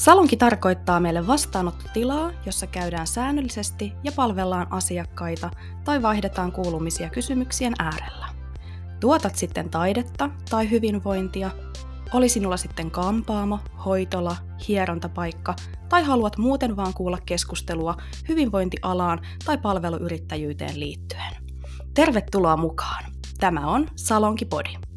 Salonki tarkoittaa meille vastaanottotilaa, jossa käydään säännöllisesti ja palvellaan asiakkaita tai vaihdetaan kuulumisia kysymyksien äärellä. Tuotat sitten taidetta tai hyvinvointia, oli sinulla sitten kampaamo, hoitola, hierontapaikka tai haluat muuten vaan kuulla keskustelua hyvinvointialaan tai palveluyrittäjyyteen liittyen. Tervetuloa mukaan! Tämä on Salonkipodi.